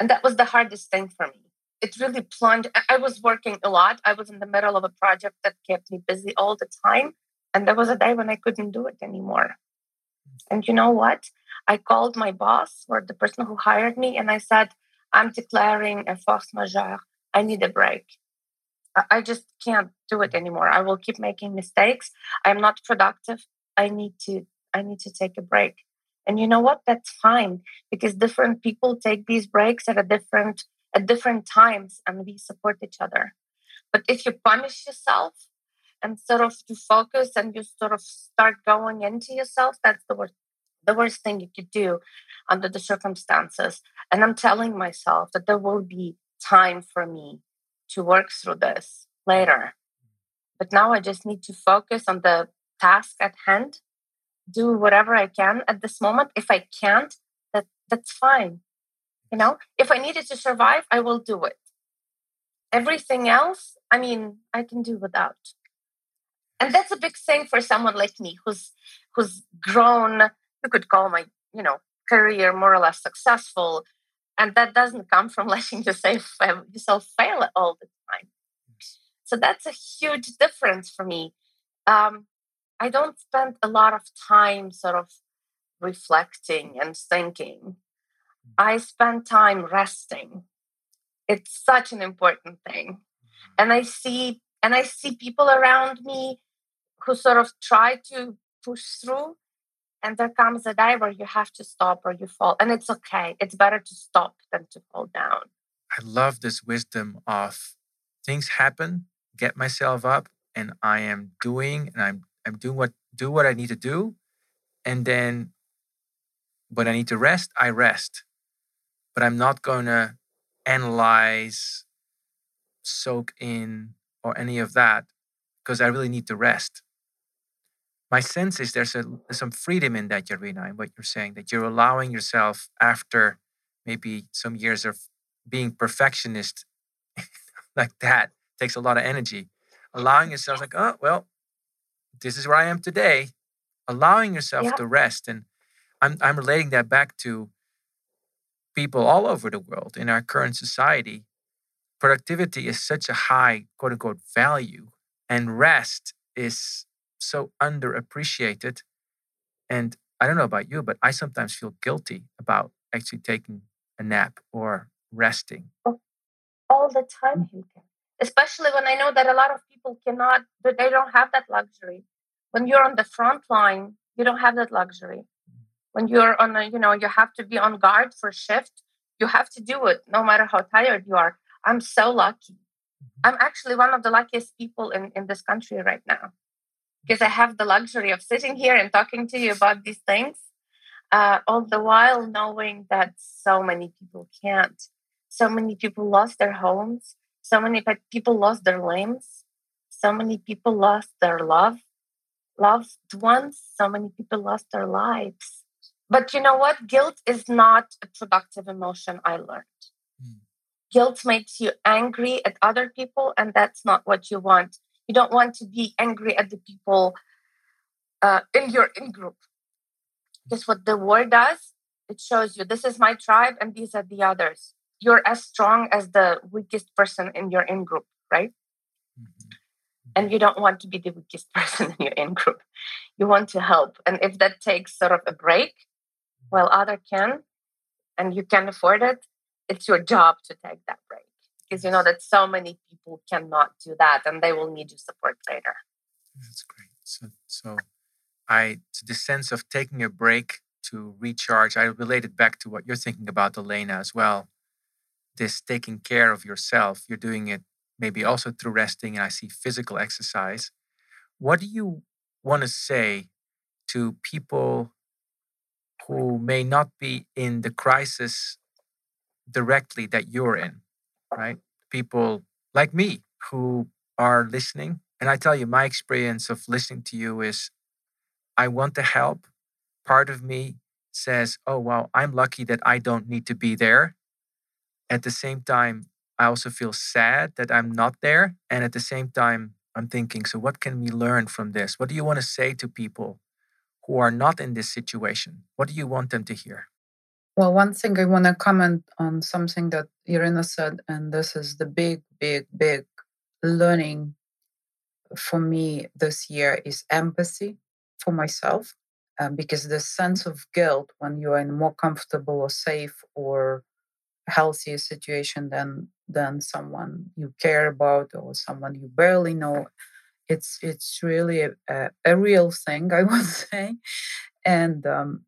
And that was the hardest thing for me. It really plunged. I was working a lot. I was in the middle of a project that kept me busy all the time. And there was a day when I couldn't do it anymore. And you know what? I called my boss or the person who hired me and I said, I'm declaring a force majeure. I need a break. I just can't do it anymore. I will keep making mistakes. I'm not productive. I need to I need to take a break. And you know what? That's fine because different people take these breaks at a different at different times and we support each other. But if you punish yourself and sort of to focus and you sort of start going into yourself, that's the worst the worst thing you could do under the circumstances. And I'm telling myself that there will be time for me to work through this later. But now I just need to focus on the task at hand, do whatever I can at this moment. If I can't, that that's fine. You know, if I needed to survive, I will do it. Everything else, I mean, I can do without and that's a big thing for someone like me who's who's grown you could call my you know career more or less successful. And that doesn't come from [laughs] letting yourself fail all the time. So that's a huge difference for me. Um, i don't spend a lot of time sort of reflecting and thinking. I spend time resting. It's such an important thing. And i see and i see people around me who sort of try to push through and there comes a day where you have to stop or you fall and it's okay. It's better to stop than to fall down. I love this wisdom of things happen get myself up and i am doing and i'm i'm doing what do what i need to do and then when i need to rest i rest. But i'm not going to analyze soak in or any of that because i really need to rest my sense is there's, a, some freedom in that, Yarina, in what you're saying, that you're allowing yourself after maybe some years of being perfectionist [laughs] like that takes a lot of energy. Allowing yourself, like, oh, well, this is where I am today. Allowing yourself yeah. to rest. And I'm, I'm relating that back to people all over the world in our current society. Productivity is such a high, quote unquote, value, and rest is so underappreciated. And I don't know about you, but I sometimes feel guilty about actually taking a nap or resting. All the time, mm. Especially when I know that a lot of people cannot, they don't have that luxury. When you're on the front line, you don't have that luxury. When you're on a, you know, you have to be on guard for shift, you have to do it no matter how tired you are. I'm so lucky. I'm actually one of the luckiest people in, in this country right now because I have the luxury of sitting here and talking to you about these things, uh, all the while knowing that so many people can't. So many people lost their homes. So many people lost their limbs. So many people lost their love, loved ones. So many people lost their lives. But you know what? Guilt is not a productive emotion, I learned. Mm. Guilt makes you angry at other people, and that's not what you want. You don't want to be angry at the people uh, in your in group. Because what the war does, it shows you this is my tribe and these are the others. You're as strong as the weakest person in your in group, right? Mm-hmm. And you don't want to be the weakest [laughs] person in your in group. You want to help. And if that takes sort of a break, while other can, and you can afford it, it's your job to take that break because you know that so many people cannot do that and they will need your support later. That's great. So, so I, to the sense of taking a break to recharge, I relate it back to what you're thinking about, Elena, as well. This taking care of yourself, you're doing it maybe also through resting, and I see physical exercise. What do you want to say to people who may not be in the crisis directly that you're in? Right? People like me who are listening. And I tell you, my experience of listening to you is I want to help. Part of me says, oh, well, I'm lucky that I don't need to be there. At the same time, I also feel sad that I'm not there. And at the same time, I'm thinking, so what can we learn from this? What do you want to say to people who are not in this situation? What do you want them to hear? Well, one thing I want to comment on something that Irina said, and this is the big, big, big learning for me this year is empathy for myself. Um, because the sense of guilt when you are in a more comfortable or safe or healthier situation than than someone you care about or someone you barely know it's it's really a, a, real thing [laughs] i would say and um,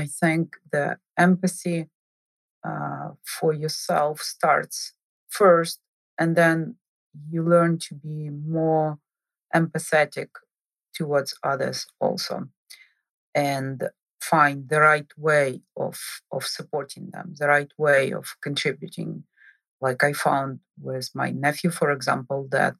I think the empathy uh, for yourself starts first, and then you learn to be more empathetic towards others also, and find the right way of of supporting them, the right way of contributing. Like I found with my nephew, for example, that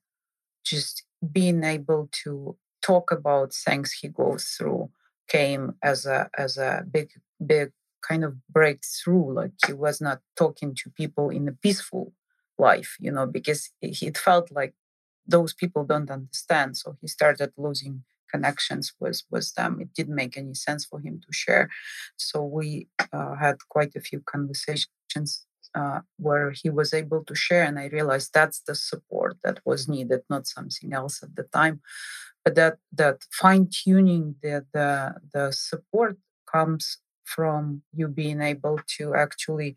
just being able to talk about things he goes through came as a as a big big kind of breakthrough like he was not talking to people in a peaceful life you know because it felt like those people don't understand. So he started losing connections with with them. It didn't make any sense for him to share. So we uh, had quite a few conversations uh, where he was able to share and i realized that's the support that was needed not something else at the time that that fine tuning the the the support comes from you being able to actually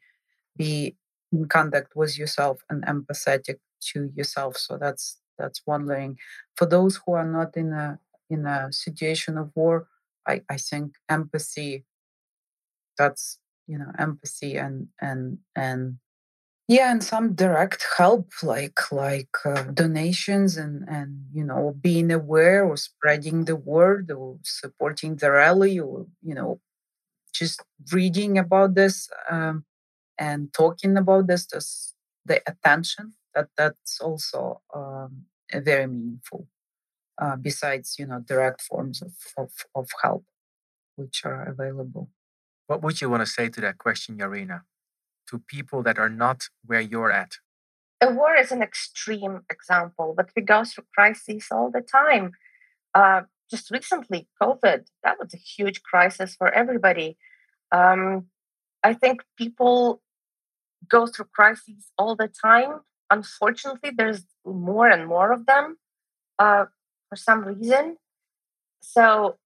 be in contact with yourself and empathetic to yourself. So that's that's one learning for those who are not in a in a situation of war i i think empathy that's you know empathy and and and yeah and some direct help like like uh, donations and and you know being aware or spreading the word or supporting the rally or you know just reading about this um, and talking about this this the attention that that's also um, very meaningful uh, besides you know direct forms of, of, of help which are available. What would you want to say to that question yarina to people that are not where you're at? A war is an extreme example, but we go through crises all the time. Uh, just recently, COVID, that was a huge crisis for everybody. Um, I think people go through crises all the time. Unfortunately, there's more and more of them uh, for some reason. So,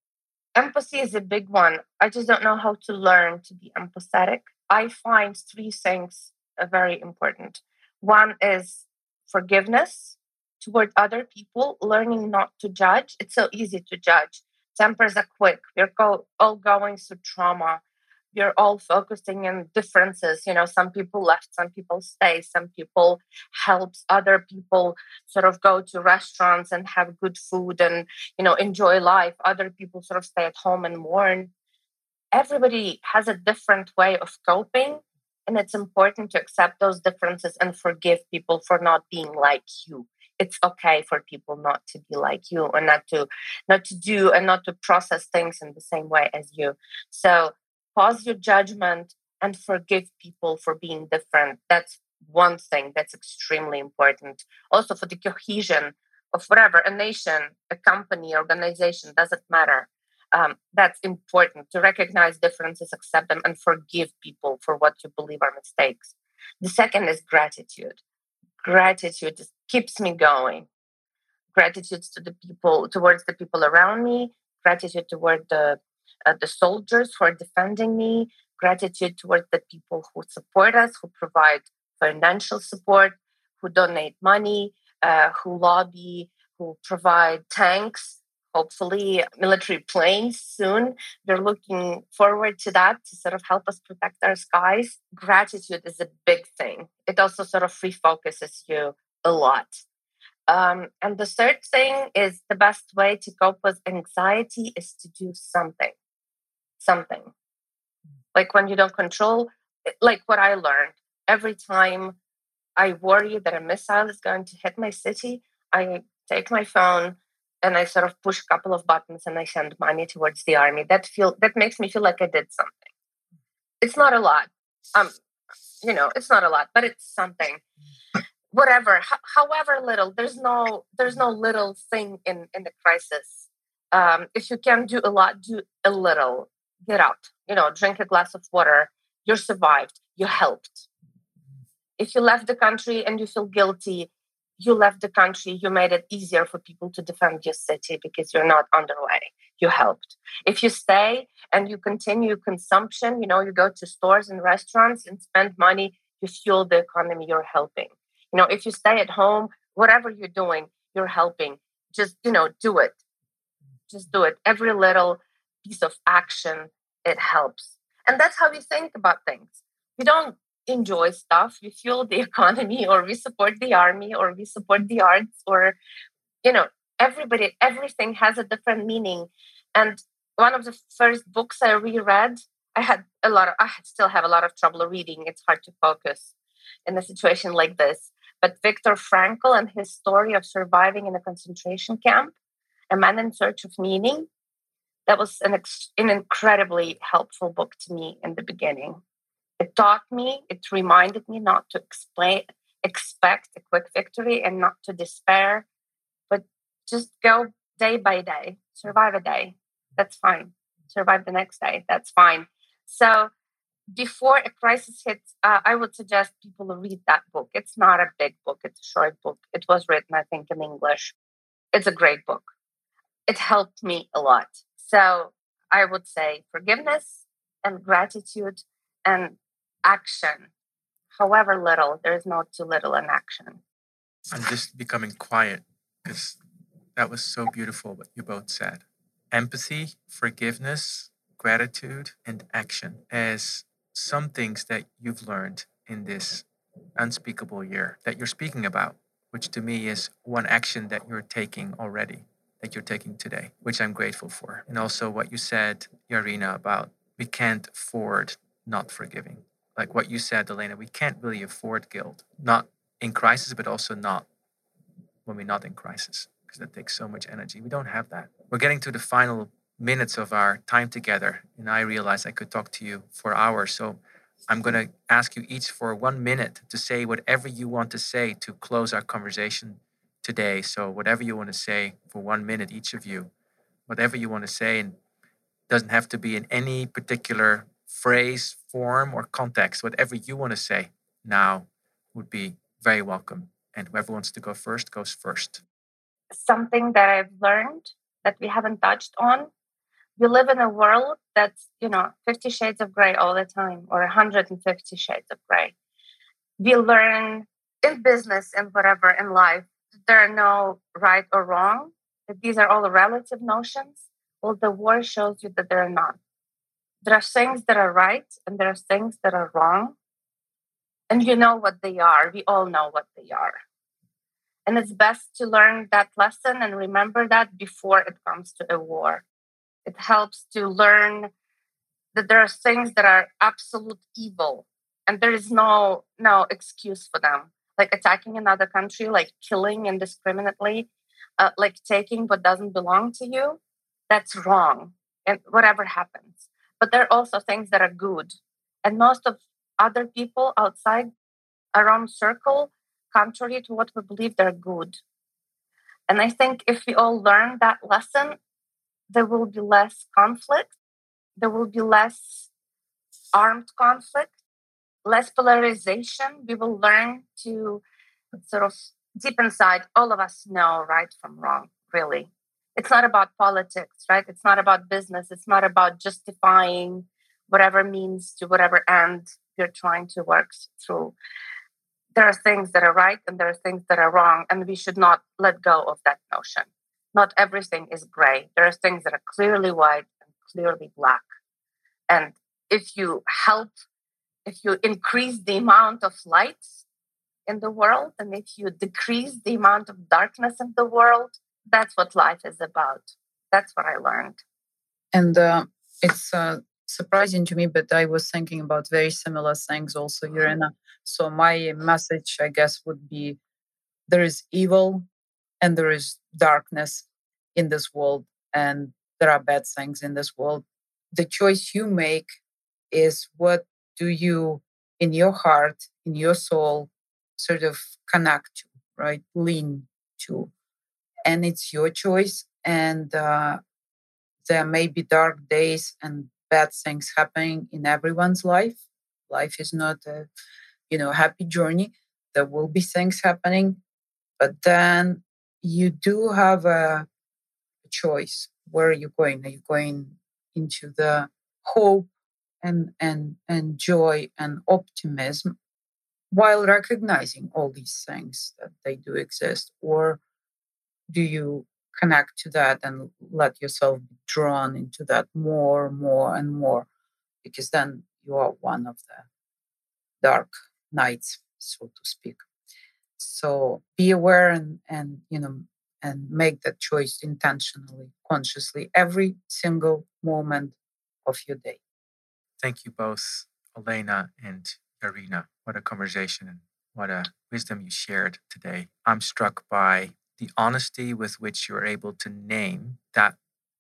empathy is a big one. I just don't know how to learn to be empathetic. I find three things uh, very important. One is forgiveness toward other people, learning not to judge. It's so easy to judge. Tempers are quick. We're all going through trauma. we're all focusing on differences you know some people left some people stay some people helps other people sort of go to restaurants and have good food and you know enjoy life other people sort of stay at home and mourn everybody has a different way of coping and it's important to accept those differences and forgive people for not being like you it's okay for people not to be like you or not to not to do and not to process things in the same way as you so pause your judgment and forgive people for being different. That's one thing that's extremely important. Also, for the cohesion of whatever a nation, a company, organization, doesn't matter. Um, that's important to recognize differences, accept them, and forgive people for what you believe are mistakes. The second is gratitude. Gratitude keeps me going. Gratitude to the people, towards the people around me. Gratitude toward the uh, the soldiers who are defending me, gratitude towards the people who support us, who provide financial support, who donate money, uh, who lobby, who provide tanks, hopefully military planes soon. They're looking forward to that to sort of help us protect our skies. Gratitude is a big thing. It also sort of refocuses you a lot. Um, and the third thing is the best way to cope with anxiety is to do something something. Like when you don't control, eh, like what I learned, every time I worry that a missile is going to hit my city, I take my phone and I sort of push a couple of buttons and I send money towards the army. That feel that makes me feel like I did something. It's not a lot. Um, you know, it's not a lot, but it's something. Whatever, h- however little. There's no there's no little thing in in the crisis. Um, if you can do a lot, do a little get out, you know, drink a glass of water. You survived, you helped. If you left the country and you feel guilty, you left the country, you made it easier for people to defend your city because you're not underway. You helped. If you stay and you continue consumption, you know, you go to stores and restaurants and spend money, you fuel the economy, you're helping. You know, if you stay at home, whatever you're doing, you're helping. Just, you know, do it. Just do it. Every little piece of action, it helps. And that's how we think about things. You don't enjoy stuff, we fuel the [laughs] economy, or we support the army, or we support the arts, or, you know, everybody, everything has a different meaning. And one of the first books I reread, I had a lot of, I still have a lot of trouble reading. It's hard to focus in a situation like this. But Viktor Frankl and his story of surviving in a concentration camp, A Man in Search of Meaning, that was an, ex- an incredibly helpful book to me in the beginning. It taught me, it reminded me not to explain, expect a quick victory and not to despair, but just go day by day, survive a day. That's fine. Survive the next day. That's fine. So before a crisis hits, uh, I would suggest people read that book. It's not a big book, it's a short book. It was written, I think, in English. It's a great book. It helped me a lot. So I would say forgiveness and gratitude and action. However little, there is no too little in action. I'm just becoming quiet because that was so beautiful what you both said. Empathy, forgiveness, gratitude, and action as some things that you've learned in this unspeakable year that you're speaking about, which to me is one action that you're taking already that you're taking today, which I'm grateful for. And also what you said, Yarina, about we can't afford not forgiving. Like what you said, Elena, we can't really afford guilt, not in crisis, but also not when we're not in crisis, because that takes so much energy. We don't have that. We're getting to the final minutes of our time together, and I realized I could talk to you for hours. So I'm going to ask you each for one minute to say whatever you want to say to close our conversation today. So whatever you want to say for one minute, each of you, whatever you want to say, and doesn't have to be in any particular phrase, form, or context. Whatever you want to say now would be very welcome. And whoever wants to go first goes first. Something that I've learned that we haven't touched on. We live in a world that's, you know, 50 shades of gray all the time or 150 shades of gray. We learn in business and whatever in life there are no right or wrong, that these are all relative notions, well, the war shows you that there are not. There are things that are right and there are things that are wrong. And you know what they are. We all know what they are. And it's best to learn that lesson and remember that before it comes to a war. It helps to learn that there are things that are absolute evil and there is no no excuse for them like attacking another country like killing indiscriminately uh, like taking what doesn't belong to you that's wrong and whatever happens but there are also things that are good. And most of other people outside own circle contrary to what we believe they're good. And i think if we all learn that lesson there will be less conflict there will be less armed conflict less polarization. We will learn to sort of deep inside all of us know right from wrong really it's not about politics, right? It's not about business. It's not about justifying whatever means to whatever end you're trying to work through. There are things that are right and there are things that are wrong, and we should not let go of that notion. Not everything is gray. There are things that are clearly white and clearly black. And if you help, if you increase the amount of light in the world, and if you decrease the amount of darkness in the world, that's what life is about. That's what I learned. And uh, it's uh, surprising to me, but I was thinking about very similar things also. Irina. So my message, I guess, would be there is evil and there is darkness in this world, and there are bad things in this world. The choice you make is what do you, in your heart, in your soul, sort of connect to, right? Lean to and it's your choice. And uh, there may be dark days and bad things happening in everyone's life. Life is not a, you know, happy journey. There will be things happening, but then you do have a, choice. Where are you going? Are you going into the hope and and and joy and optimism while recognizing all these things that they do exist or do you connect to that and let yourself be drawn into that more, more, and more? Because then you are one of the dark nights, so to speak. So be aware and and you know and make that choice intentionally, consciously, every single moment of your day. Thank you both, Elena and Irina. What a conversation and what a wisdom you shared today. I'm struck by the honesty with which you're able to name that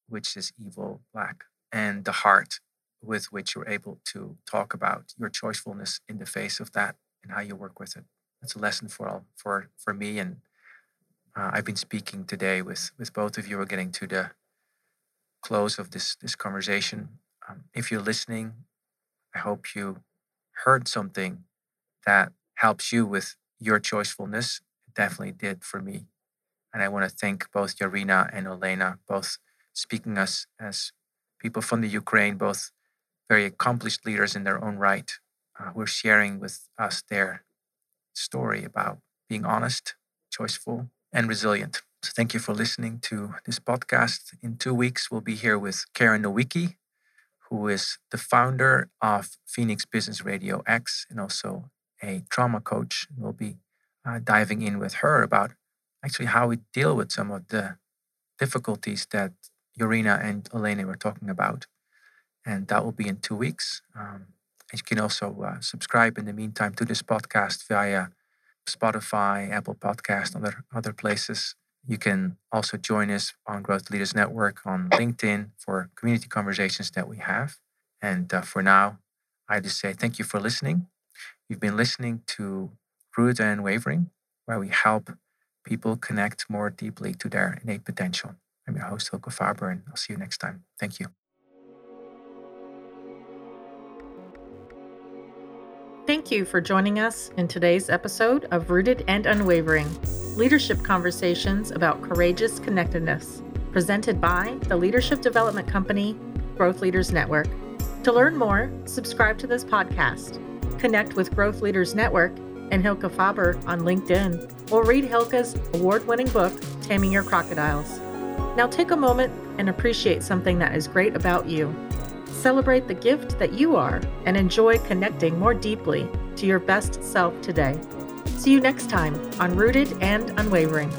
which is evil, black, and the heart with which you're able to talk about your choicefulness in the face of that and how you work with it. That's a lesson for all, for for me. And uh, I've been speaking today with with both of you. We're getting to the close of this this conversation. Um, if you're listening, I hope you heard something that helps you with your choicefulness. It definitely did for me. And I want to thank both Yarina and Olena, both speaking us as people from the Ukraine, both very accomplished leaders in their own right, uh, who are sharing with us their story about being honest, choiceful, and resilient. So thank you for listening to this podcast. In two weeks, we'll be here with Karen Nowicki, who is the founder of Phoenix Business Radio X and also a trauma coach. We'll be uh, diving in with her about actually how we deal with some of the difficulties that Yarina and Elena were talking about. And that will be in two weeks. Um, and you can also uh, subscribe in the meantime to this podcast via Spotify, Apple Podcast, other other places. You can also join us on Growth Leaders Network on LinkedIn for community conversations that we have. And uh, for now, I just say thank you for listening. You've been listening to Rooted and Unwavering, where we help people connect more deeply to their innate potential. I'm your host, Hylke Faber, and I'll see you next time. Thank you. Thank you for joining us in today's episode of Rooted and Unwavering Leadership Conversations about Courageous Connectedness, presented by the Leadership Development Company, Growth Leaders Network. To learn more, subscribe to this podcast, connect with Growth Leaders Network and Hylke Faber on LinkedIn, or read Hylke's award winning book, Taming Your Crocodiles. Now take a moment and appreciate something that is great about you. Celebrate the gift that you are and enjoy connecting more deeply to your best self today. See you next time on Rooted and Unwavering.